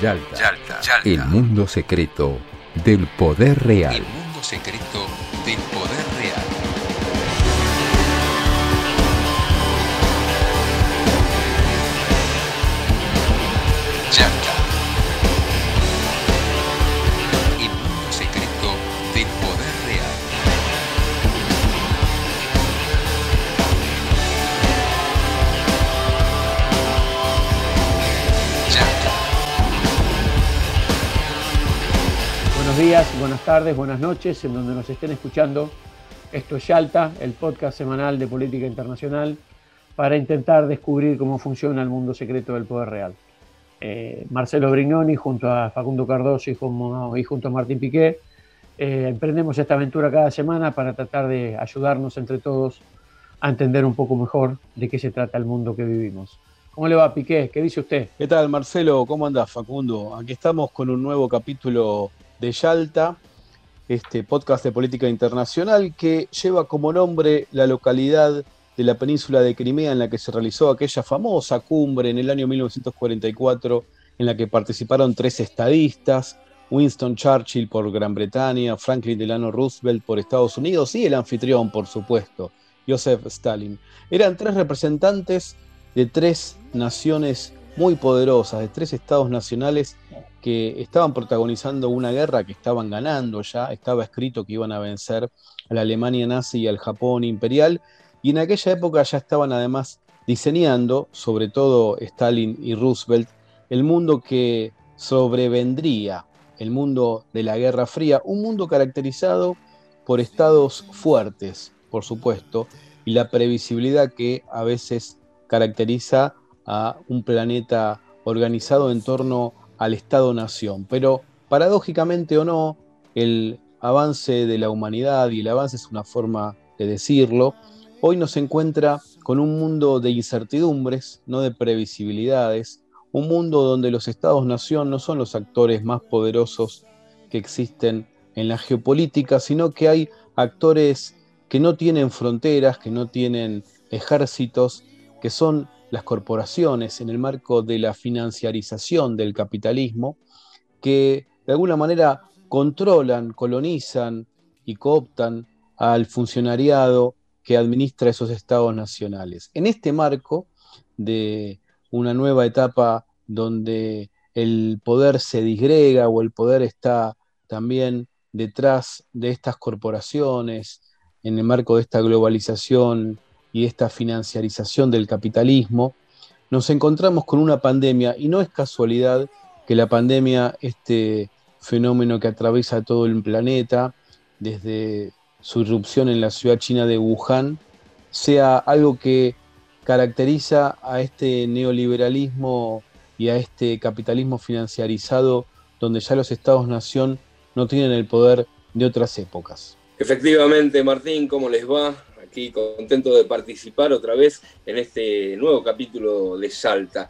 Yalta, el mundo secreto del poder real. El mundo secreto del poder real. Días, buenas tardes, buenas noches, en donde nos estén escuchando. Esto es Yalta, el podcast semanal de política internacional, para intentar descubrir cómo funciona el mundo secreto del poder real. Eh, Marcelo Brignoni junto a Facundo Cardoso y, como- y junto a Martín Piqué eh, emprendemos esta aventura cada semana para tratar de ayudarnos entre todos a entender un poco mejor de qué se trata el mundo que vivimos. ¿Cómo le va, Piqué? ¿Qué dice usted? ¿Qué tal, Marcelo? ¿Cómo andás, Facundo? Aquí estamos con un nuevo capítulo de Yalta, este podcast de política internacional que lleva como nombre la localidad de la península de Crimea en la que se realizó aquella famosa cumbre en el año 1944 en la que participaron tres estadistas, Winston Churchill por Gran Bretaña, Franklin Delano Roosevelt por Estados Unidos y el anfitrión, por supuesto, Joseph Stalin. Eran tres representantes de tres naciones muy poderosas, de tres estados nacionales que estaban protagonizando una guerra que estaban ganando ya, estaba escrito que iban a vencer a la Alemania nazi y al Japón imperial, y en aquella época ya estaban además diseñando, sobre todo Stalin y Roosevelt, el mundo que sobrevendría, el mundo de la Guerra Fría, un mundo caracterizado por estados fuertes, por supuesto, y la previsibilidad que a veces caracteriza a un planeta organizado en torno al Estado-Nación. Pero paradójicamente o no, el avance de la humanidad, y el avance es una forma de decirlo, hoy nos encuentra con un mundo de incertidumbres, no de previsibilidades, un mundo donde los Estados-Nación no son los actores más poderosos que existen en la geopolítica, sino que hay actores que no tienen fronteras, que no tienen ejércitos, que son las corporaciones en el marco de la financiarización del capitalismo, que de alguna manera controlan, colonizan y cooptan al funcionariado que administra esos estados nacionales. En este marco de una nueva etapa donde el poder se disgrega o el poder está también detrás de estas corporaciones, en el marco de esta globalización y esta financiarización del capitalismo, nos encontramos con una pandemia y no es casualidad que la pandemia, este fenómeno que atraviesa todo el planeta, desde su irrupción en la ciudad china de Wuhan, sea algo que caracteriza a este neoliberalismo y a este capitalismo financiarizado donde ya los estados-nación no tienen el poder de otras épocas. Efectivamente, Martín, ¿cómo les va? Aquí contento de participar otra vez en este nuevo capítulo de Salta.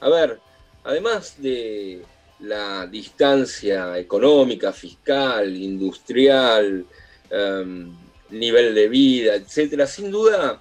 A ver, además de la distancia económica, fiscal, industrial, em, nivel de vida, etcétera, sin duda,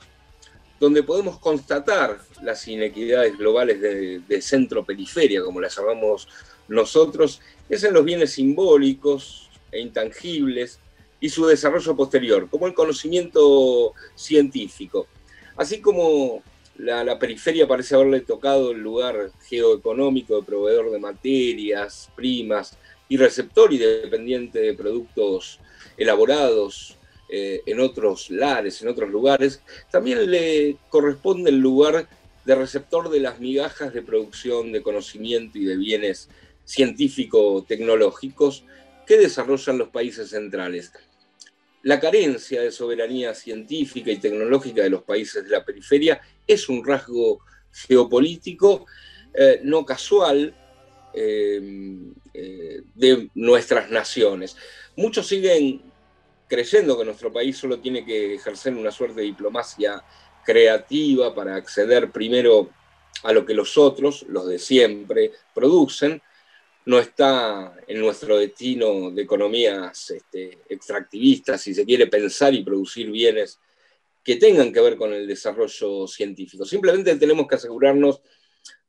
donde podemos constatar las inequidades globales de, de centro-periferia, como las llamamos nosotros, es en los bienes simbólicos e intangibles y su desarrollo posterior, como el conocimiento científico. Así como la, periferia parece haberle tocado el lugar geoeconómico de proveedor de materias, primas y receptor y dependiente de productos elaborados eh, en otros lares, en otros lugares, también le corresponde el lugar de receptor de las migajas de producción de conocimiento y de bienes científico-tecnológicos que desarrollan los países centrales. La carencia de soberanía científica y tecnológica de los países de la periferia es un rasgo geopolítico eh, no casual eh, eh, de nuestras naciones. Muchos siguen creyendo que nuestro país solo tiene que ejercer una suerte de diplomacia creativa para acceder primero a lo que los otros, los de siempre, producen, no está en nuestro destino de economías este, extractivistas, si se quiere pensar y producir bienes que tengan que ver con el desarrollo científico. Simplemente tenemos que asegurarnos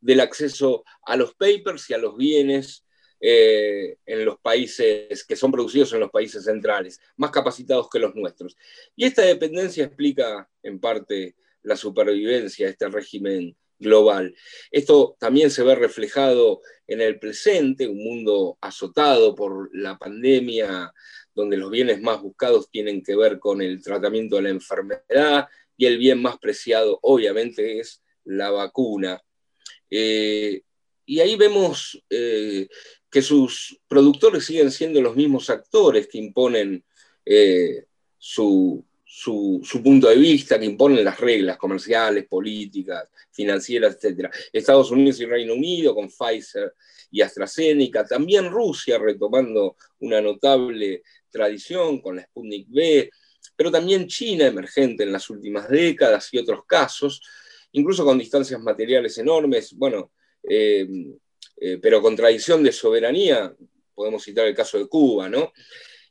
del acceso a los papers y a los bienes eh, en los países que son producidos en los países centrales, más capacitados que los nuestros. Y esta dependencia explica en parte la supervivencia de este régimen global. Esto también se ve reflejado en el presente, un mundo azotado por la pandemia, donde los bienes más buscados tienen que ver con el tratamiento de la enfermedad y el bien más preciado obviamente es la vacuna. Eh, y ahí vemos eh, que sus productores siguen siendo los mismos actores que imponen eh, su, punto de vista, que imponen las reglas comerciales, políticas, financieras, etc. Estados Unidos y Reino Unido con Pfizer y AstraZeneca, también Rusia retomando una notable tradición con la Sputnik B, pero también China emergente en las últimas décadas y otros casos, incluso con distancias materiales enormes, bueno, eh, eh, pero con tradición de soberanía, podemos citar el caso de Cuba, ¿no?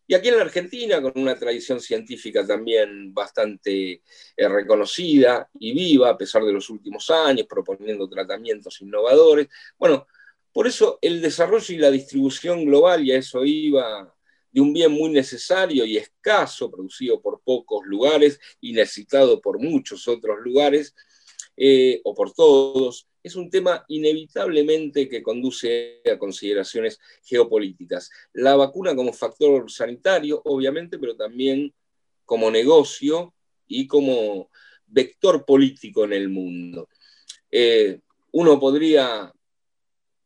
Y aquí en la Argentina, con una tradición científica también bastante eh, reconocida y viva, a pesar de los últimos años, proponiendo tratamientos innovadores. Bueno, por eso el desarrollo y la distribución global, y a eso iba, de un bien muy necesario y escaso, producido por pocos lugares y necesitado por muchos otros lugares, eh, o por todos, es un tema inevitablemente que conduce a consideraciones geopolíticas. La vacuna como factor sanitario, obviamente, pero también como negocio y como vector político en el mundo. Eh, uno podría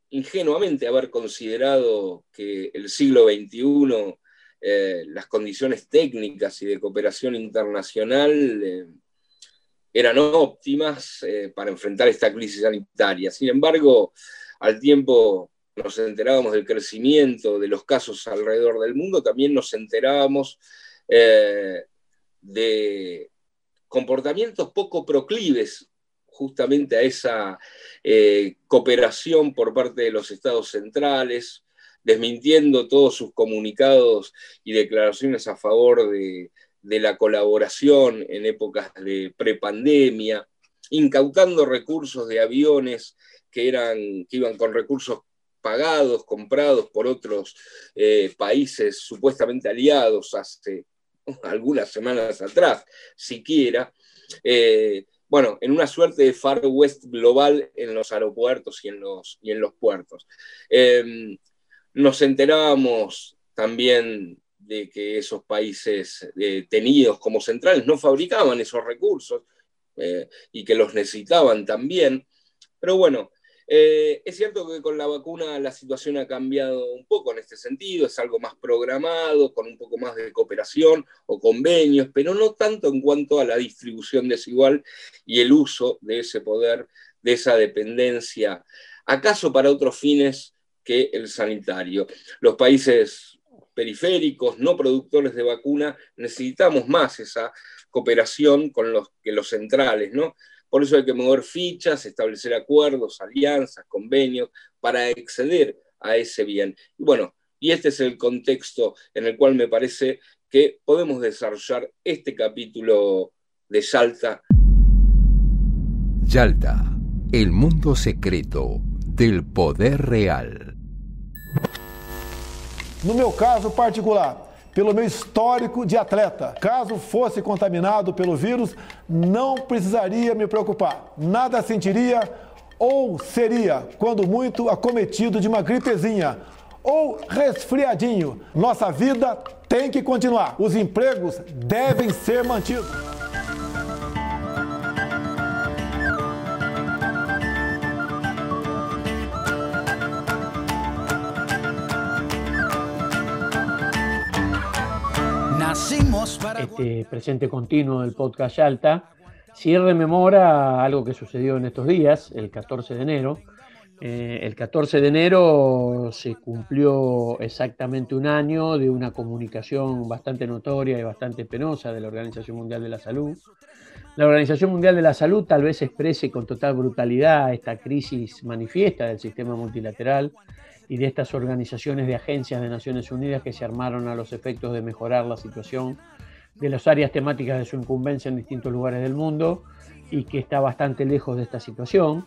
ingenuamente haber considerado que el siglo XXI, eh, las condiciones técnicas y de cooperación internacional eh, eran óptimas eh, para enfrentar esta crisis sanitaria. Sin embargo, al tiempo nos enterábamos del crecimiento de los casos alrededor del mundo, también nos enterábamos eh, de comportamientos poco proclives justamente a esa eh, cooperación por parte de los estados centrales, desmintiendo todos sus comunicados y declaraciones a favor de, de la colaboración en épocas de prepandemia, incautando recursos de aviones que, eran, que iban con recursos pagados, comprados por otros eh, países supuestamente aliados hace algunas semanas atrás, siquiera. Eh, bueno, en una suerte de Far West global en los aeropuertos y en los, y en los puertos. Em, nos enterábamos también de que esos países eh, tenidos como centrales no fabricaban esos recursos eh, y que los necesitaban también. Pero bueno, eh, es cierto que con la vacuna la situación ha cambiado un poco en este sentido, es algo más programado, con un poco más de cooperación o convenios, pero no tanto en cuanto a la distribución desigual y el uso de ese poder, de esa dependencia, acaso para otros fines que el sanitario. Los países periféricos, no productores de vacuna, necesitamos más esa cooperación con los, que los centrales, ¿no? Por eso hay que mover fichas, establecer acuerdos, alianzas, convenios, para acceder a ese bien. Y bueno, y este es el contexto en el cual me parece que podemos desarrollar este capítulo de Yalta. Yalta, el mundo secreto del poder real. No meu caso particular, pelo meu histórico de atleta, caso fosse contaminado pelo vírus, não precisaria me preocupar. Nada sentiria ou seria, quando muito, acometido de uma gripezinha ou resfriadinho. Nossa vida tem que continuar. Os empregos devem ser mantidos. Este presente continuo del podcast Yalta, si rememora algo que sucedió en estos días, el 14 de enero. Eh, el 14 de enero se cumplió exactamente un año de una comunicación bastante notoria y bastante penosa de la Organización Mundial de la Salud. La Organización Mundial de la Salud tal vez exprese con total brutalidad esta crisis manifiesta del sistema multilateral y de estas organizaciones de agencias de Naciones Unidas que se armaron a los efectos de mejorar la situación de las áreas temáticas de su incumbencia en distintos lugares del mundo y que está bastante lejos de esta situación.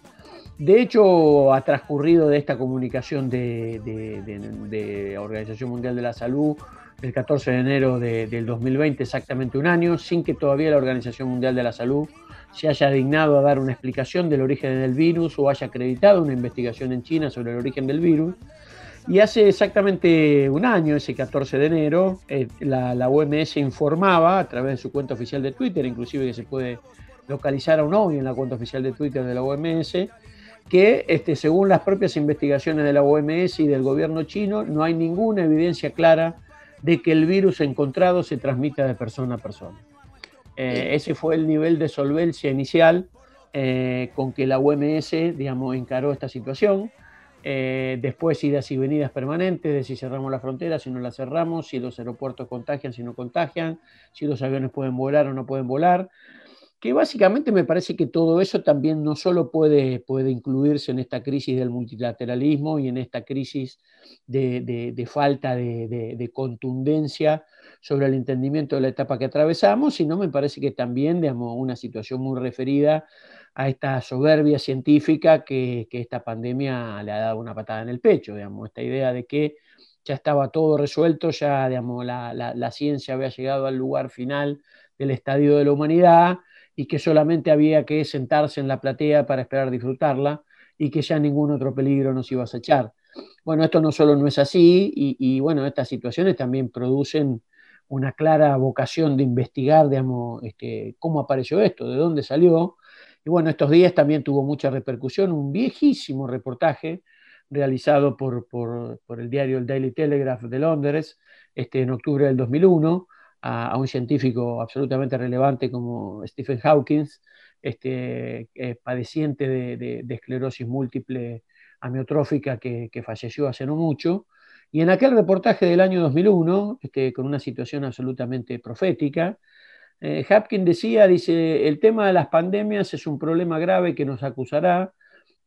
De hecho, ha transcurrido de esta comunicación de, de, Organización Mundial de la Salud el 14 de enero del 2020, exactamente un año, sin que todavía la Organización Mundial de la Salud se haya dignado a dar una explicación del origen del virus o haya acreditado una investigación en China sobre el origen del virus. Y hace exactamente un año, ese 14 de enero, eh, la, OMS informaba a través de su cuenta oficial de Twitter, inclusive que se puede localizar aún hoy en la cuenta oficial de Twitter de la OMS, que este, según las propias investigaciones de la OMS y del gobierno chino, no hay ninguna evidencia clara de que el virus encontrado se transmita de persona a persona. Eh, ese fue el nivel de solvencia inicial eh, con que la OMS digamos, encaró esta situación. Eh, después idas y venidas permanentes, de si cerramos la frontera, si no la cerramos, si los aeropuertos contagian, si no contagian, si los aviones pueden volar o no pueden volar, que básicamente me parece que todo eso también no solo puede, puede incluirse en esta crisis del multilateralismo y en esta crisis de, falta de, contundencia sobre el entendimiento de la etapa que atravesamos, sino me parece que también, digamos, una situación muy referida a esta soberbia científica que, esta pandemia le ha dado una patada en el pecho, digamos, esta idea de que ya estaba todo resuelto, ya digamos, la, ciencia había llegado al lugar final del estadio de la humanidad y que solamente había que sentarse en la platea para esperar disfrutarla y que ya ningún otro peligro nos iba a acechar. Bueno, esto no solo no es así y, y bueno, estas situaciones también producen una clara vocación de investigar, digamos, este, cómo apareció esto, de dónde salió, y bueno, estos días también tuvo mucha repercusión un viejísimo reportaje realizado por, el diario el Daily Telegraph de Londres este, en octubre del 2001 a, un científico absolutamente relevante como Stephen Hawking, este, eh, padeciente de, esclerosis múltiple amiotrófica que, falleció hace no mucho. Y en aquel reportaje del año 2001, este, con una situación absolutamente profética, eh, Hapkin decía, dice, el tema de las pandemias es un problema grave que nos acusará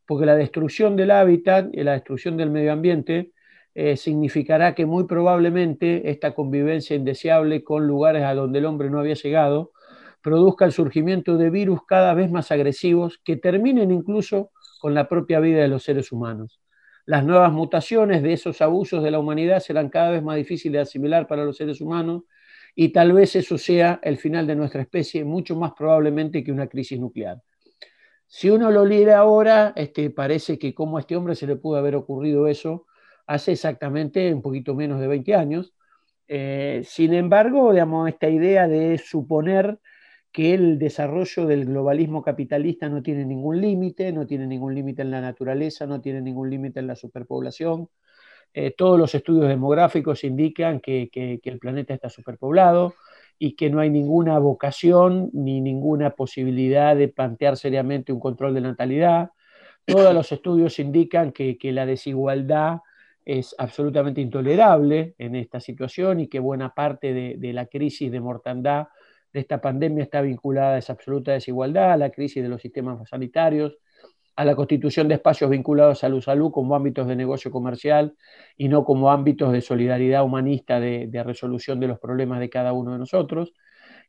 porque la destrucción del hábitat y la destrucción del medio ambiente eh, significará que muy probablemente esta convivencia indeseable con lugares a donde el hombre no había llegado produzca el surgimiento de virus cada vez más agresivos que terminen incluso con la propia vida de los seres humanos. Las nuevas mutaciones de esos abusos de la humanidad serán cada vez más difíciles de asimilar para los seres humanos y tal vez eso sea el final de nuestra especie, mucho más probablemente que una crisis nuclear. Si uno lo lee ahora, este, parece que como a este hombre se le pudo haber ocurrido eso hace exactamente un poquito menos de 20 años. Eh, sin embargo, digamos, esta idea de suponer que el desarrollo del globalismo capitalista no tiene ningún límite, no tiene ningún límite en la naturaleza, no tiene ningún límite en la superpoblación, eh, todos los estudios demográficos indican que, el planeta está superpoblado y que no hay ninguna vocación ni ninguna posibilidad de plantear seriamente un control de natalidad. Todos los estudios indican que, la desigualdad es absolutamente intolerable en esta situación y que buena parte de, de, la crisis de mortandad de esta pandemia está vinculada a esa absoluta desigualdad, a la crisis de los sistemas sanitarios, a la constitución de espacios vinculados a la salud como ámbitos de negocio comercial y no como ámbitos de solidaridad humanista de, resolución de los problemas de cada uno de nosotros.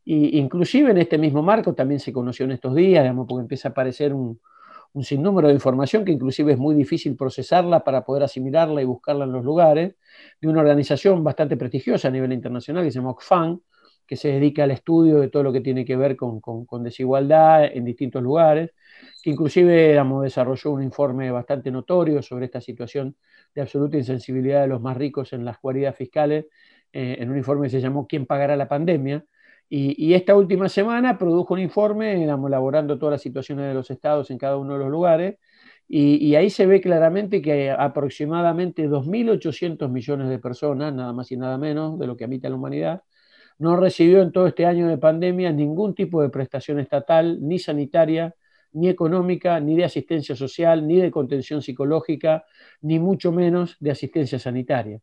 Y inclusive en este mismo marco también se conoció en estos días, digamos, porque empieza a aparecer un, sinnúmero de información que inclusive es muy difícil procesarla para poder asimilarla y buscarla en los lugares, de una organización bastante prestigiosa a nivel internacional que se llama Oxfam, que se dedica al estudio de todo lo que tiene que ver con, con desigualdad en distintos lugares que inclusive desarrolló un informe bastante notorio sobre esta situación de absoluta insensibilidad de los más ricos en las guaridas fiscales, eh, en un informe que se llamó ¿Quién pagará la pandemia? Y, esta última semana produjo un informe elaborando todas las situaciones de los estados en cada uno de los lugares, y, y ahí se ve claramente que aproximadamente 2.800 millones de personas, nada más y nada menos de lo que habita la humanidad, no recibió en todo este año de pandemia ningún tipo de prestación estatal ni sanitaria, ni económica, ni de asistencia social, ni de contención psicológica, ni mucho menos de asistencia sanitaria.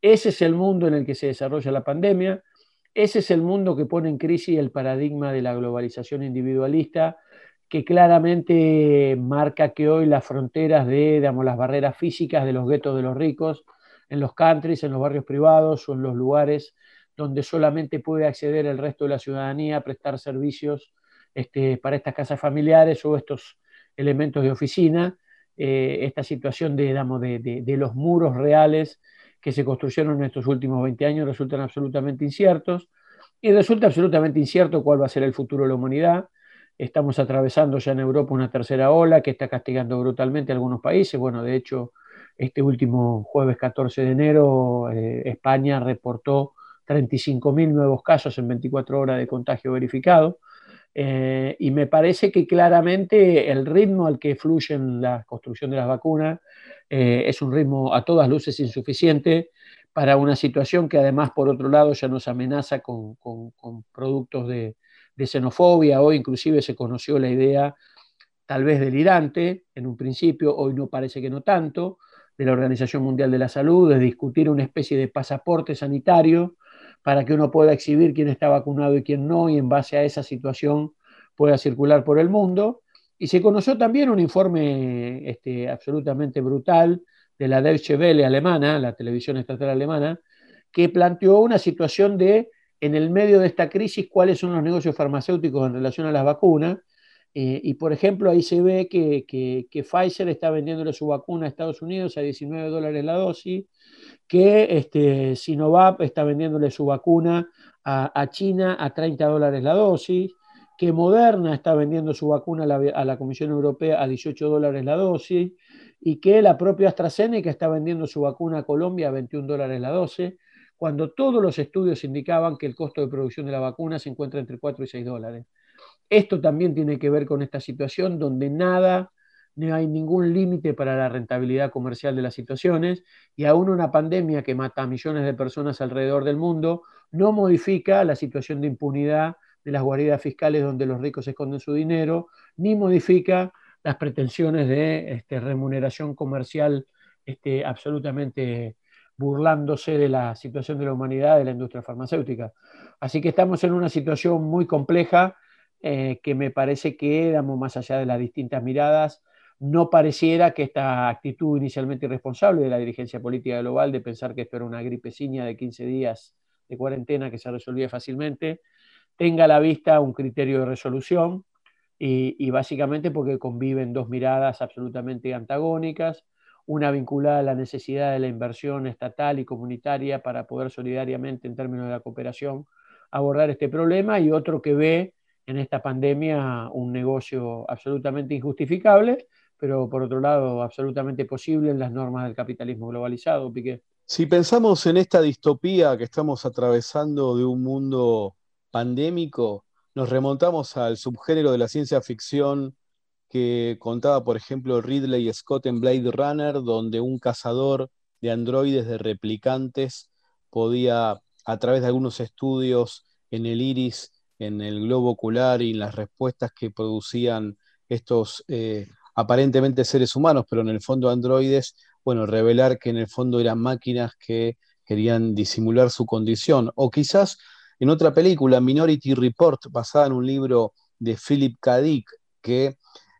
Ese es el mundo en el que se desarrolla la pandemia, ese es el mundo que pone en crisis el paradigma de la globalización individualista, que claramente marca que hoy las fronteras de digamos, las barreras físicas de los guetos de los ricos, en los countries, en los barrios privados o en los lugares donde solamente puede acceder el resto de la ciudadanía a prestar servicios este, para estas casas familiares o estos elementos de oficina, eh, esta situación de, de, los muros reales que se construyeron en estos últimos 20 años resultan absolutamente inciertos y resulta absolutamente incierto cuál va a ser el futuro de la humanidad. Estamos atravesando ya en Europa una tercera ola que está castigando brutalmente a algunos países. Bueno, de hecho, este último jueves 14 de enero, eh, España reportó 35.000 nuevos casos en 24 horas de contagio verificado. Eh, y me parece que claramente el ritmo al que fluyen la construcción de las vacunas eh, es un ritmo a todas luces insuficiente para una situación que además, por otro lado, ya nos amenaza con, productos de, de, xenofobia. Hoy inclusive se conoció la idea, tal vez delirante, en un principio, hoy no parece que no tanto, de la Organización Mundial de la Salud, de discutir una especie de pasaporte sanitario para que uno pueda exhibir quién está vacunado y quién no, y en base a esa situación pueda circular por el mundo. Y se conoció también un informe este, absolutamente brutal de la Deutsche Welle alemana, la televisión estatal alemana, que planteó una situación de, en el medio de esta crisis, cuáles son los negocios farmacéuticos en relación a las vacunas. Eh, y por ejemplo, ahí se ve que, que, que, Pfizer está vendiéndole su vacuna a Estados Unidos a 19 dólares la dosis, que este, Sinovac está vendiéndole su vacuna a, China a 30 dólares la dosis, que Moderna está vendiendo su vacuna a la, Comisión Europea a 18 dólares la dosis, y que la propia AstraZeneca está vendiendo su vacuna a Colombia a 21 dólares la dosis, cuando todos los estudios indicaban que el costo de producción de la vacuna se encuentra entre 4 y 6 dólares. Esto también tiene que ver con esta situación donde nada no hay ningún límite para la rentabilidad comercial de las situaciones y aún una pandemia que mata a millones de personas alrededor del mundo no modifica la situación de impunidad de las guaridas fiscales donde los ricos esconden su dinero, ni modifica las pretensiones de este, remuneración comercial este, absolutamente burlándose de la situación de la humanidad de la industria farmacéutica. Así que estamos en una situación muy compleja eh, que me parece que, damos más allá de las distintas miradas, no pareciera que esta actitud inicialmente irresponsable de la dirigencia política global de pensar que esto era una gripeciña de 15 días de cuarentena que se resolvía fácilmente, tenga a la vista un criterio de resolución y, básicamente porque conviven dos miradas absolutamente antagónicas, una vinculada a la necesidad de la inversión estatal y comunitaria para poder solidariamente en términos de la cooperación abordar este problema y otro que ve en esta pandemia un negocio absolutamente injustificable pero por otro lado absolutamente posible en las normas del capitalismo globalizado, Piqué. Si pensamos en esta distopía que estamos atravesando de un mundo pandémico, nos remontamos al subgénero de la ciencia ficción que contaba, por ejemplo, Ridley Scott en Blade Runner, donde un cazador de androides, de replicantes, podía, a través de algunos estudios en el iris, en el globo ocular y en las respuestas que producían estos eh, aparentemente seres humanos, pero en el fondo androides, bueno, revelar que en el fondo eran máquinas que querían disimular su condición. O quizás en otra película, Minority Report, basada en un libro de Philip K. Dick, que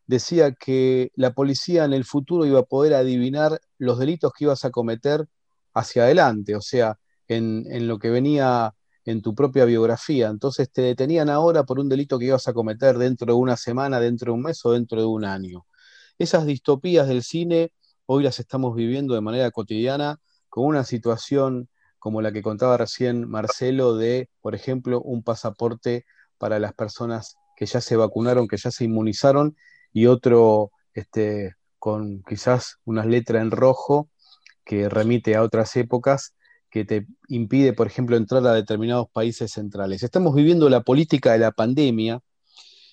decía que la policía en el futuro iba a poder adivinar los delitos que ibas a cometer hacia adelante, o sea, en, en lo que venía en tu propia biografía. Entonces te detenían ahora por un delito que ibas a cometer dentro de una semana, dentro de un mes o dentro de un año. Esas distopías del cine hoy las estamos viviendo de manera cotidiana con una situación como la que contaba recién Marcelo de, por ejemplo, un pasaporte para las personas que ya se vacunaron, que ya se inmunizaron, y otro este, con quizás unas letras en rojo que remite a otras épocas, que te impide, por ejemplo, entrar a determinados países centrales. Estamos viviendo la política de la pandemia,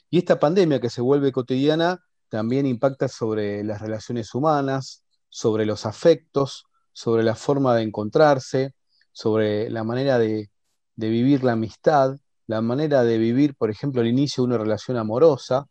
y esta pandemia que se vuelve cotidiana también impacta sobre las relaciones humanas, sobre los afectos, sobre la forma de encontrarse, sobre la manera de, vivir la amistad, la manera de vivir, por ejemplo, el inicio de una relación amorosa,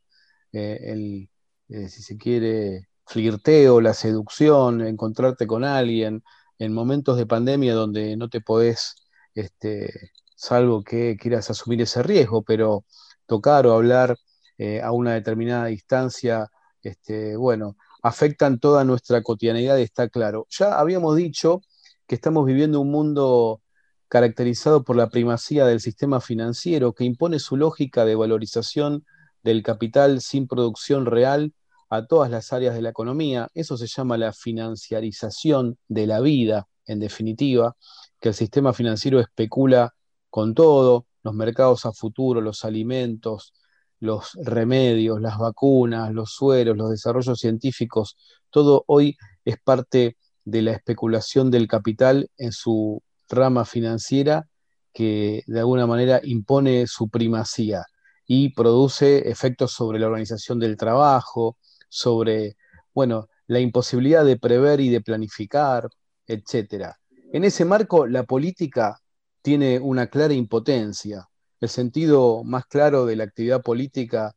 eh, el, eh, si se quiere, flirteo, la seducción, encontrarte con alguien, en momentos de pandemia donde no te podés, este, salvo que quieras asumir ese riesgo, pero tocar o hablar eh, a una determinada distancia, este, bueno, afectan toda nuestra cotidianidad, está claro. Ya habíamos dicho que estamos viviendo un mundo caracterizado por la primacía del sistema financiero que impone su lógica de valorización del capital sin producción real a todas las áreas de la economía. Eso se llama la financiarización de la vida, en definitiva, que el sistema financiero especula con todo, los mercados a futuro, los alimentos, los remedios, las vacunas, los sueros, los desarrollos científicos, todo hoy es parte de la especulación del capital en su rama financiera que de alguna manera impone su primacía y produce efectos sobre la organización del trabajo, sobre, bueno, la imposibilidad de prever y de planificar, etc. En ese marco, la política tiene una clara impotencia. El sentido más claro de la actividad política,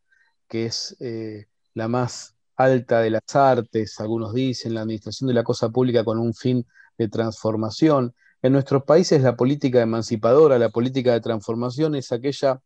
que es eh, la más alta de las artes, algunos dicen, la administración de la cosa pública con un fin de transformación. En nuestros países la política emancipadora, la política de transformación es aquella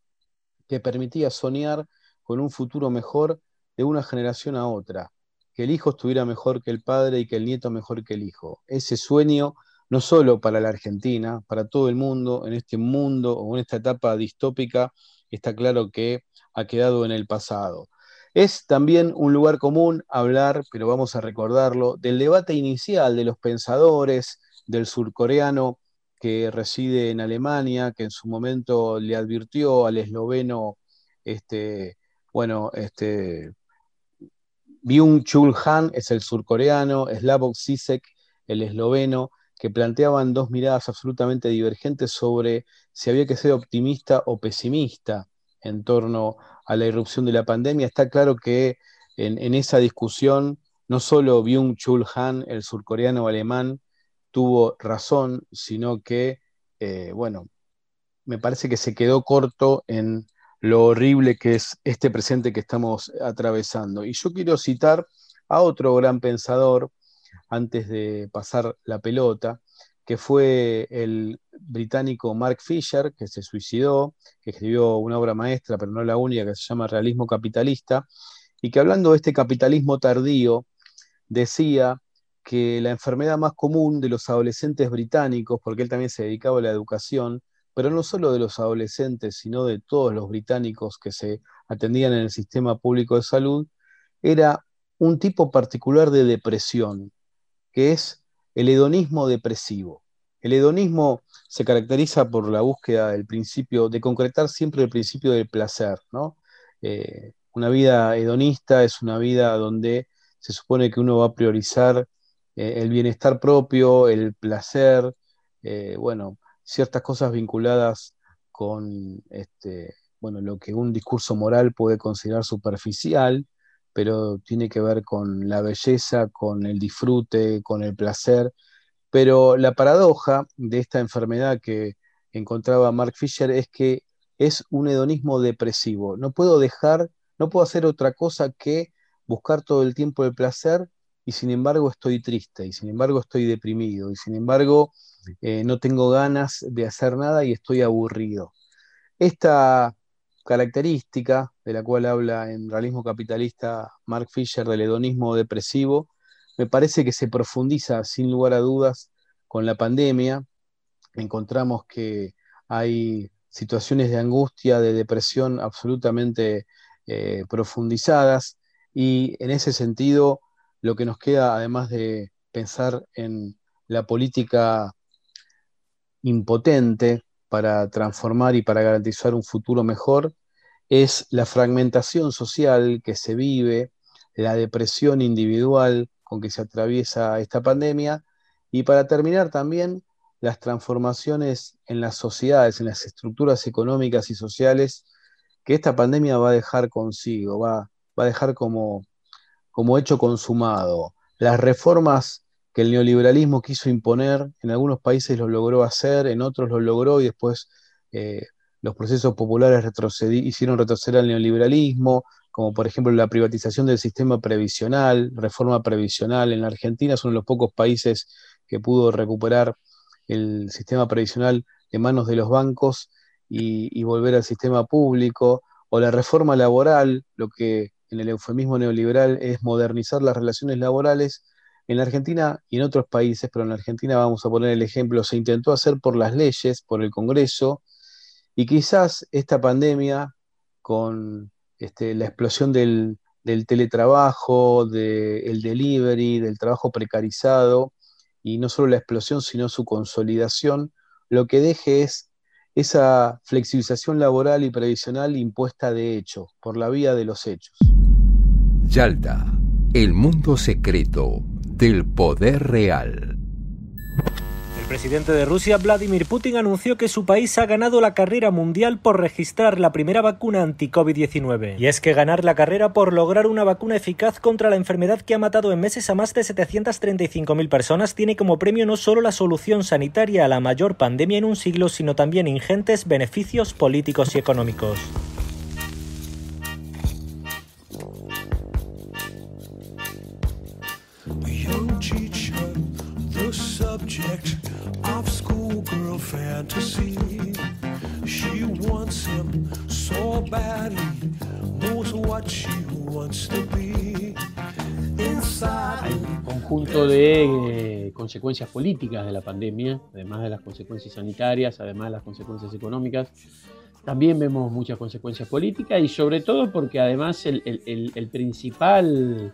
que permitía soñar con un futuro mejor de una generación a otra, que el hijo estuviera mejor que el padre y que el nieto mejor que el hijo. Ese sueño, no solo para la Argentina, para todo el mundo, en este mundo o en esta etapa distópica, está claro que ha quedado en el pasado. Es también un lugar común hablar, pero vamos a recordarlo, del debate inicial de los pensadores, del surcoreano que reside en Alemania, que en su momento le advirtió al esloveno, este, bueno, este, Byung-Chul Han es el surcoreano, Slavoj Zizek el esloveno, que planteaban dos miradas absolutamente divergentes sobre si había que ser optimista o pesimista en torno a la irrupción de la pandemia. Está claro que en, esa discusión no solo Byung-Chul Han, el surcoreano alemán, tuvo razón, sino que, eh, bueno, me parece que se quedó corto en lo horrible que es este presente que estamos atravesando. Y yo quiero citar a otro gran pensador, antes de pasar la pelota, que fue el británico Mark Fisher, que se suicidó, que escribió una obra maestra, pero no la única, que se llama Realismo Capitalista, y que hablando de este capitalismo tardío, decía que la enfermedad más común de los adolescentes británicos, porque él también se dedicaba a la educación, pero no solo de los adolescentes, sino de todos los británicos que se atendían en el sistema público de salud, era un tipo particular de depresión, que es el hedonismo depresivo. El hedonismo se caracteriza por la búsqueda del principio, de concretar siempre el principio del placer, ¿no? Eh, una vida hedonista es una vida donde se supone que uno va a priorizar eh, el bienestar propio, el placer, eh, bueno, ciertas cosas vinculadas con este, bueno, lo que un discurso moral puede considerar superficial, pero tiene que ver con la belleza, con el disfrute, con el placer. Pero la paradoja de esta enfermedad que encontraba Mark Fisher es que es un hedonismo depresivo. No puedo dejar, no puedo hacer otra cosa que buscar todo el tiempo el placer y sin embargo estoy triste, y sin embargo estoy deprimido, y sin embargo eh, no tengo ganas de hacer nada y estoy aburrido. Esta característica de la cual habla en Realismo Capitalista Mark Fisher del hedonismo depresivo, me parece que se profundiza sin lugar a dudas con la pandemia. Encontramos que hay situaciones de angustia, de depresión absolutamente eh, profundizadas y en ese sentido lo que nos queda, además de pensar en la política impotente para transformar y para garantizar un futuro mejor, es la fragmentación social que se vive, la depresión individual con que se atraviesa esta pandemia y para terminar también las transformaciones en las sociedades, en las estructuras económicas y sociales que esta pandemia va a dejar consigo, va, va a dejar como como hecho consumado. Las reformas que el neoliberalismo quiso imponer, en algunos países lo logró hacer, en otros lo logró y después eh, los procesos populares hicieron retroceder al neoliberalismo, como por ejemplo la privatización del sistema previsional, reforma previsional. En la Argentina son los pocos países que pudo recuperar el sistema previsional de manos de los bancos y volver al sistema público, o la reforma laboral, lo que en el eufemismo neoliberal es modernizar las relaciones laborales. En la Argentina y en otros países, pero en la Argentina vamos a poner el ejemplo, se intentó hacer por las leyes, por el Congreso, y quizás esta pandemia, con este, la explosión del, teletrabajo, del delivery, del trabajo precarizado, y no solo la explosión, sino su consolidación, lo que deje es esa flexibilización laboral y previsional impuesta de hecho, por la vía de los hechos. Yalta, el mundo secreto del poder real. El presidente de Rusia, Vladimir Putin, anunció que su país ha ganado la carrera mundial por registrar la primera vacuna anti-COVID-19. Y es que ganar la carrera por lograr una vacuna eficaz contra la enfermedad que ha matado en meses a más de 735.000 personas tiene como premio no solo la solución sanitaria a la mayor pandemia en un siglo, sino también ingentes beneficios políticos y económicos. Conjunto de eh, consecuencias políticas de la pandemia, además de las consecuencias sanitarias, además de las consecuencias económicas. También vemos muchas consecuencias políticas y sobre todo porque además el, principal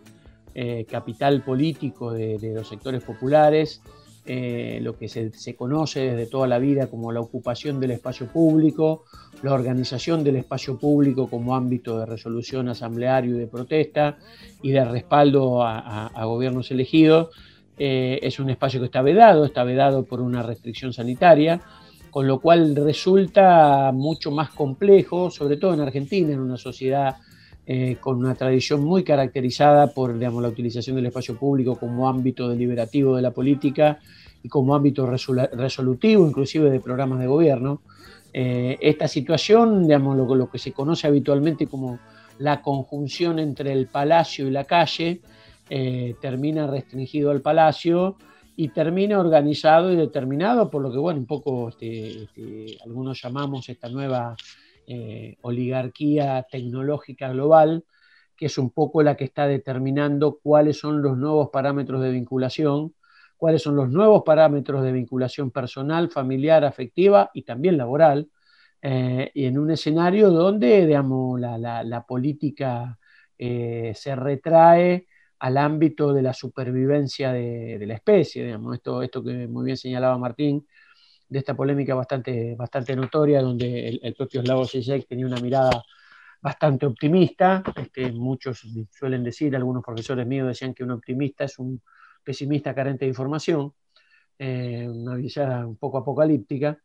eh, capital político de los sectores populares eh, lo que se, conoce desde toda la vida como la ocupación del espacio público, la organización del espacio público como ámbito de resolución asambleario y de protesta y de respaldo a, gobiernos elegidos, eh, es un espacio que está vedado, está vedado por una restricción sanitaria, con lo cual resulta mucho más complejo, sobre todo en Argentina, en una sociedad eh, con una tradición muy caracterizada por digamos, la utilización del espacio público como ámbito deliberativo de la política y como ámbito resolutivo, inclusive de programas de gobierno. Eh, esta situación, digamos, lo, lo, que se conoce habitualmente como la conjunción entre el palacio y la calle, eh, termina restringido al palacio y termina organizado y determinado por lo que, bueno, un poco este, este, algunos llamamos esta nueva eh, oligarquía tecnológica global, que es un poco la que está determinando cuáles son los nuevos parámetros de vinculación, cuáles son los nuevos parámetros de vinculación personal, familiar, afectiva y también laboral, eh, y en un escenario donde digamos, la, política eh, se retrae al ámbito de la supervivencia de, la especie, digamos, esto, esto que muy bien señalaba Martín, de esta polémica bastante, bastante notoria, donde el, propio Slavoj Žižek tenía una mirada bastante optimista. Este, muchos suelen decir, algunos profesores míos decían que un optimista es un pesimista carente de información, eh, una visión un poco apocalíptica,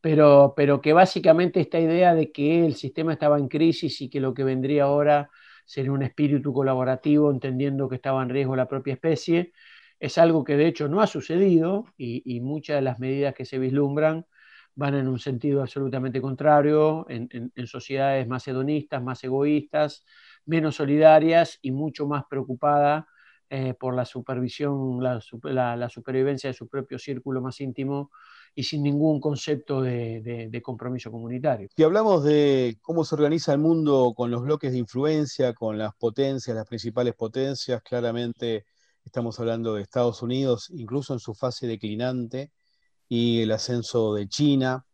pero, pero que básicamente esta idea de que el sistema estaba en crisis y que lo que vendría ahora sería un espíritu colaborativo, entendiendo que estaba en riesgo la propia especie, es algo que de hecho no ha sucedido y, muchas de las medidas que se vislumbran van en un sentido absolutamente contrario, en, sociedades más hedonistas, más egoístas, menos solidarias y mucho más preocupadas eh, por la supervisión, la, supervivencia de su propio círculo más íntimo y sin ningún concepto de, de, compromiso comunitario. Si hablamos de cómo se organiza el mundo con los bloques de influencia, con las potencias, las principales potencias, claramente Estamos hablando de Estados Unidos, incluso en su fase declinante, y el ascenso de China,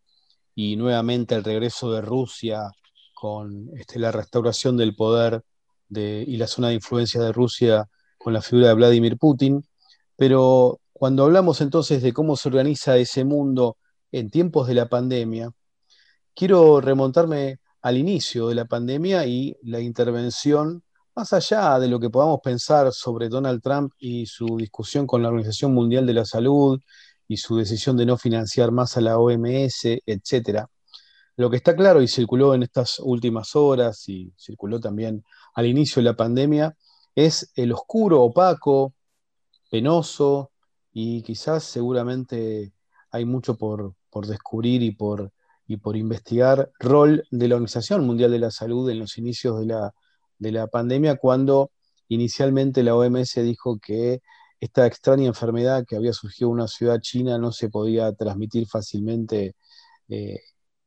y nuevamente el regreso de Rusia con este, la restauración del poder de, y la zona de influencia de Rusia con la figura de Vladimir Putin. Pero cuando hablamos entonces de cómo se organiza ese mundo en tiempos de la pandemia, quiero remontarme al inicio de la pandemia y la intervención más allá de lo que podamos pensar sobre Donald Trump y su discusión con la Organización Mundial de la Salud y su decisión de no financiar más a la OMS, etc. Lo que está claro y circuló en estas últimas horas y circuló también al inicio de la pandemia es el oscuro, opaco, penoso y quizás seguramente hay mucho por, descubrir y por, y por investigar rol de la Organización Mundial de la Salud en los inicios de la de la pandemia cuando inicialmente la OMS dijo que esta extraña enfermedad que había surgido en una ciudad china no se podía transmitir fácilmente eh,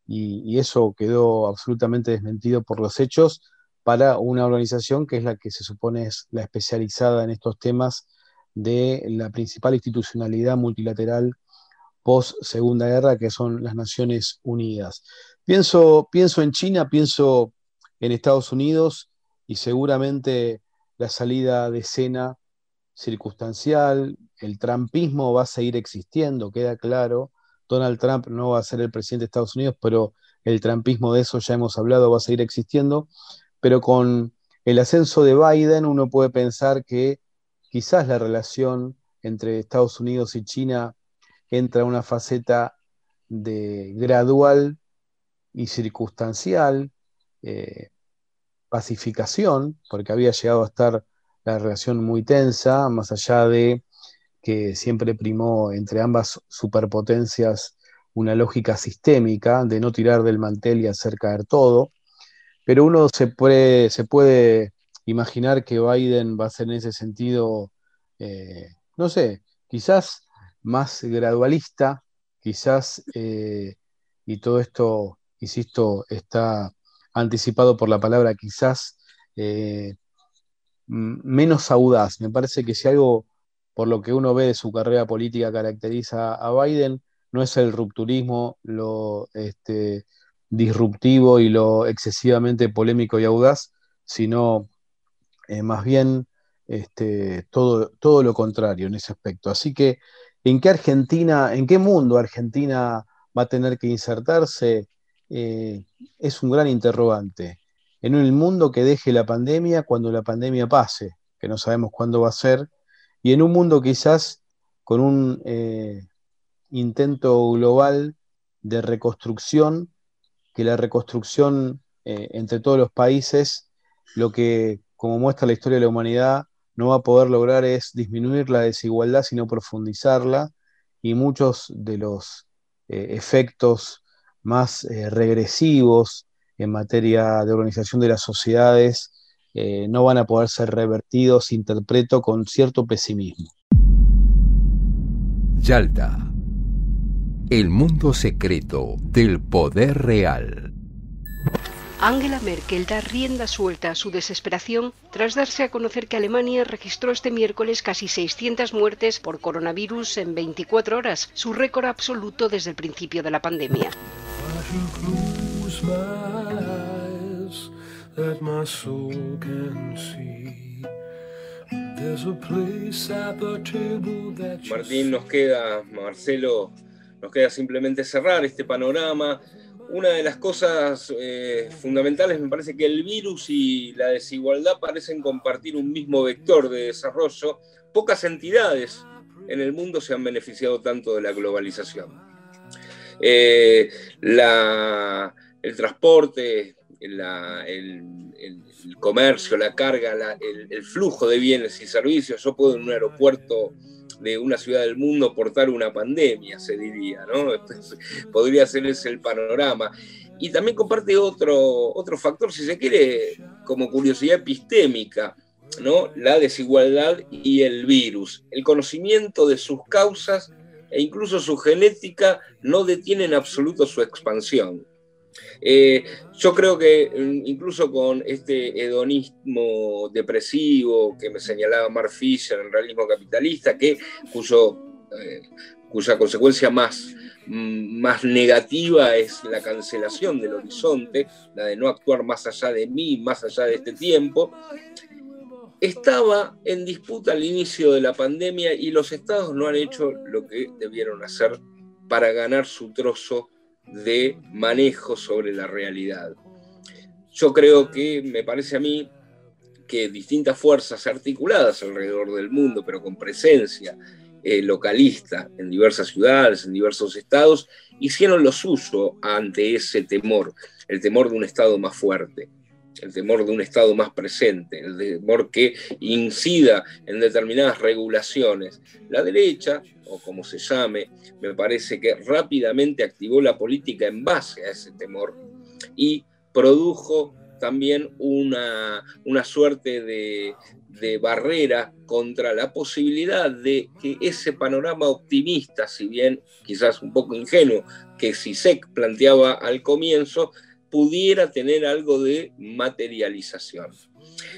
y, eso quedó absolutamente desmentido por los hechos para una organización que es la que se supone es la especializada en estos temas de la principal institucionalidad multilateral post Segunda Guerra, que son las Naciones Unidas. Pienso, pienso en China, pienso en Estados Unidos y seguramente la salida de escena circunstancial, el trumpismo va a seguir existiendo, queda claro. Donald Trump no va a ser el presidente de Estados Unidos, pero el trumpismo de eso ya hemos hablado, va a seguir existiendo. Pero con el ascenso de Biden uno puede pensar que quizás la relación entre Estados Unidos y China entra en una faceta de gradual y circunstancial eh, pacificación, porque había llegado a estar la relación muy tensa, más allá de que siempre primó entre ambas superpotencias una lógica sistémica de no tirar del mantel y hacer caer todo, pero uno se puede, se puede imaginar que Biden va a ser en ese sentido, eh, no sé, quizás más gradualista, quizás, eh, y todo esto, insisto, está anticipado por la palabra quizás, eh, menos audaz. Me parece que si algo, por lo que uno ve de su carrera política, caracteriza a Biden, no es el rupturismo, lo este, disruptivo y lo excesivamente polémico y audaz, sino eh, más bien este, todo, todo lo contrario en ese aspecto. Así que, ¿en qué Argentina, en qué mundo Argentina va a tener que insertarse? Eh, es un gran interrogante. En un mundo que deje la pandemia cuando la pandemia pase, que no sabemos cuándo va a ser, y en un mundo quizás con un eh, intento global de reconstrucción, que la reconstrucción eh, entre todos los países, lo que, como muestra la historia de la humanidad, no va a poder lograr es disminuir la desigualdad, sino profundizarla, y muchos de los efectos más eh, regresivos en materia de organización de las sociedades eh, no van a poder ser revertidos, interpreto, con cierto pesimismo. Yalta. El mundo secreto del poder real. Angela Merkel da rienda suelta a su desesperación tras darse a conocer que Alemania registró este miércoles casi 600 muertes por coronavirus en 24 horas, su récord absoluto desde el principio de la pandemia. Martín, nos queda, Marcelo, nos queda simplemente cerrar este panorama una de las cosas eh, fundamentales me parece que el virus y la desigualdad parecen compartir un mismo vector de desarrollo. Pocas entidades en el mundo se han beneficiado tanto de la globalización. Eh, el transporte, el, comercio, la carga, el, flujo de bienes y servicios. Yo puedo en un aeropuerto de una ciudad del mundo portar una pandemia, se diría, ¿no? podría ser ese el panorama. Y también comparte otro, otro factor, si se quiere, como curiosidad epistémica, ¿no? La desigualdad y el virus. El conocimiento de sus causas e incluso su genética no detiene en absoluto su expansión. Eh, yo creo que mm, incluso con este hedonismo depresivo que me señalaba Mark Fisher, el realismo capitalista, que, eh, cuya consecuencia más, mm, más negativa es la cancelación del horizonte, la de no actuar más allá de mí, más allá de este tiempo, estaba en disputa al inicio de la pandemia y los estados no han hecho lo que debieron hacer para ganar su trozo de manejo sobre la realidad. Yo creo que, me parece a mí, que distintas fuerzas articuladas alrededor del mundo, pero con presencia eh, localista en diversas ciudades, en diversos estados, hicieron lo suyo ante ese temor, el temor de un estado más fuerte el temor de un Estado más presente, el temor que incida en determinadas regulaciones. La derecha, o como se llame, me parece que rápidamente activó la política en base a ese temor y produjo también una, una suerte de, de barrera contra la posibilidad de que ese panorama optimista, si bien quizás un poco ingenuo, que Sisek planteaba al comienzo, pudiera tener algo de materialización.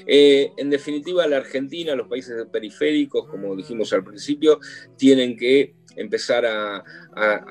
Eh, en definitiva, la Argentina, los países periféricos, como dijimos al principio, tienen que empezar a,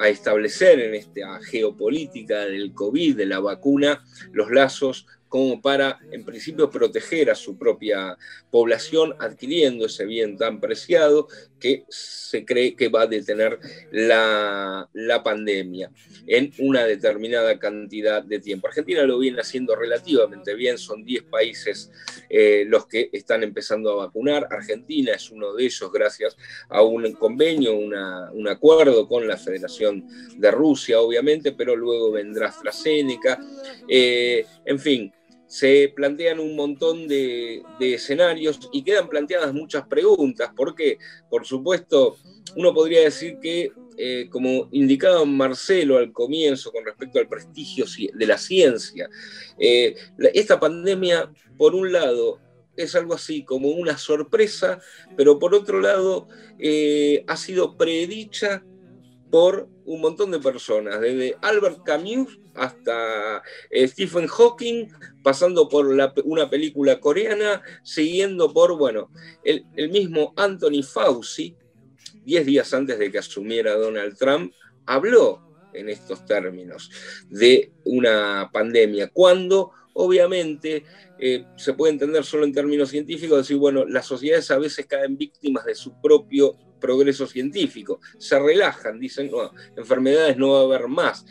establecer en esta geopolítica del COVID, de la vacuna, los lazos como para, en principio, proteger a su propia población, adquiriendo ese bien tan preciado que se cree que va a detener la, pandemia en una determinada cantidad de tiempo. Argentina lo viene haciendo relativamente bien, son 10 países eh, los que están empezando a vacunar. Argentina es uno de ellos gracias a un convenio, un acuerdo con la Federación de Rusia, obviamente, pero luego vendrá AstraZeneca. Eh, en fin, se plantean un montón de, escenarios y quedan planteadas muchas preguntas, porque, por supuesto, uno podría decir que, eh, como indicaba Marcelo al comienzo con respecto al prestigio de la ciencia, eh, esta pandemia, por un lado, es algo así como una sorpresa, pero por otro lado, eh, ha sido predicha por un montón de personas, desde Albert Camus hasta eh, Stephen Hawking, pasando por una película coreana, siguiendo por, bueno, el, mismo Anthony Fauci, diez días antes de que asumiera Donald Trump, habló en estos términos de una pandemia, cuando obviamente eh, se puede entender solo en términos científicos, decir, bueno, las sociedades a veces caen víctimas de su propio progreso científico, se relajan, dicen, no, enfermedades no va a haber más.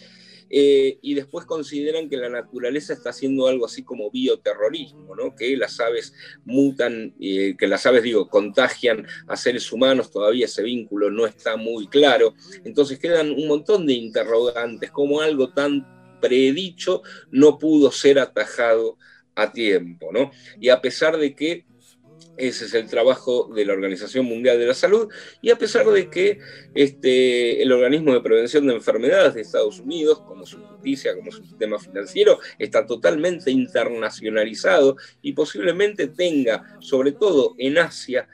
Eh, y después consideran que la naturaleza está haciendo algo así como bioterrorismo, ¿no? que las aves mutan, eh, que las aves, digo, contagian a seres humanos, todavía ese vínculo no está muy claro. Entonces quedan un montón de interrogantes, como algo tan predicho no pudo ser atajado a tiempo, ¿no? Y a pesar de que ese es el trabajo de la Organización Mundial de la Salud. Y a pesar de que este, el organismo de prevención de enfermedades de Estados Unidos, como su justicia, como su sistema financiero, está totalmente internacionalizado y posiblemente tenga, sobre todo en Asia,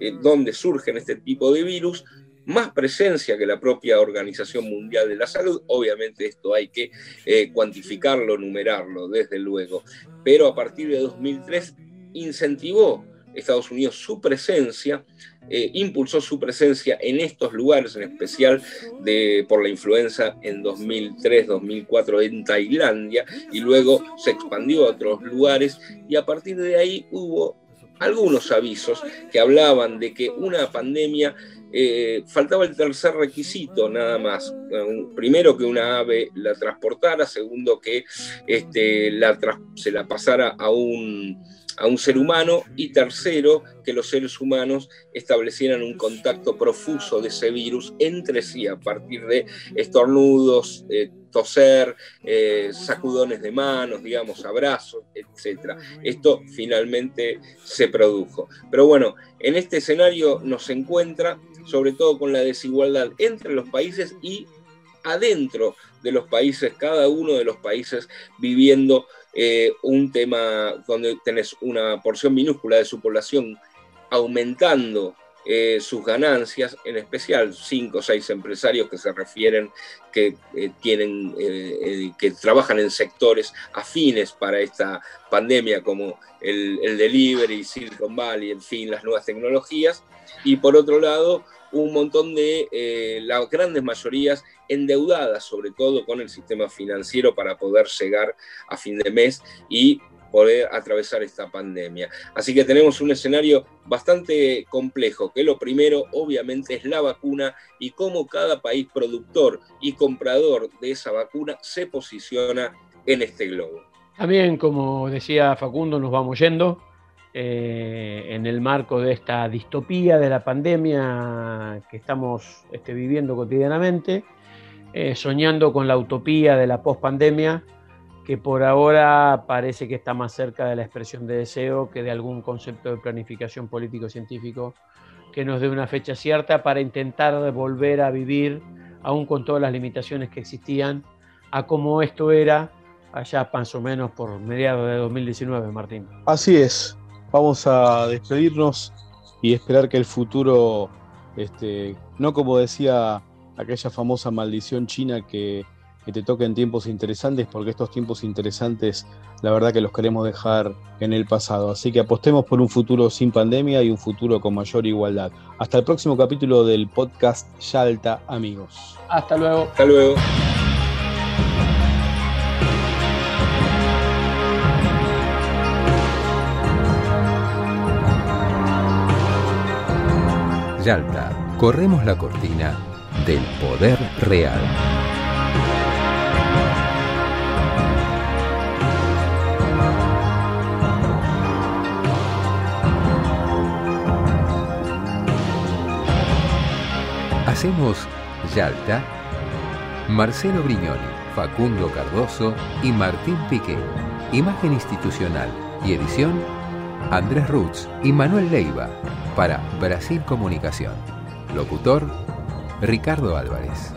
eh, donde surgen este tipo de virus, más presencia que la propia Organización Mundial de la Salud. Obviamente esto hay que eh, cuantificarlo, numerarlo, desde luego. Pero a partir de 2003 incentivó Estados Unidos su presencia, eh, impulsó su presencia en estos lugares, en especial por la influenza en 2003-2004 en Tailandia, y luego se expandió a otros lugares, y a partir de ahí hubo algunos avisos que hablaban de que una pandemia eh, faltaba el tercer requisito nada más. Primero que una ave la transportara, segundo que este, se la pasara a un a un ser humano y tercero, que los seres humanos establecieran un contacto profuso de ese virus entre sí a partir de estornudos, eh, toser, eh, sacudones de manos, digamos, abrazos, etc. Esto finalmente se produjo. Pero bueno, en este escenario nos encuentra sobre todo con la desigualdad entre los países y adentro de los países, cada uno de los países viviendo eh, un tema donde tenés una porción minúscula de su población aumentando eh, sus ganancias, en especial cinco o seis empresarios que se refieren que eh, tienen, que trabajan en sectores afines para esta pandemia, como el, el delivery, Silicon Valley, en fin, las nuevas tecnologías, y por otro lado, un montón de eh, las grandes mayorías endeudadas, sobre todo con el sistema financiero, para poder llegar a fin de mes y poder atravesar esta pandemia. Así que tenemos un escenario bastante complejo, que lo primero obviamente es la vacuna y cómo cada país productor y comprador de esa vacuna se posiciona en este globo. También, como decía Facundo, nos vamos yendo. Eh, en el marco de esta distopía de la pandemia que estamos este, viviendo cotidianamente, eh, soñando con la utopía de la pospandemia, que por ahora parece que está más cerca de la expresión de deseo que de algún concepto de planificación político-científico que nos dé una fecha cierta para intentar volver a vivir, aún con todas las limitaciones que existían, a como esto era allá más o menos por mediados de 2019, Martín. Así es, vamos a despedirnos y esperar que el futuro, este, no como decía aquella famosa maldición china que, que te toque en tiempos interesantes, porque estos tiempos interesantes, la verdad que los queremos dejar en el pasado. Así que apostemos por un futuro sin pandemia y un futuro con mayor igualdad. Hasta el próximo capítulo del podcast Yalta, amigos. Hasta luego. Hasta luego. Yalta, corremos la cortina del poder real. Hacemos Yalta, Marcelo Brignoni, Facundo Cardoso y Martín Piqué. Imagen institucional y edición, Andrés Rutz y Manuel Leiva para Brasil Comunicación. Locutor, Ricardo Álvarez.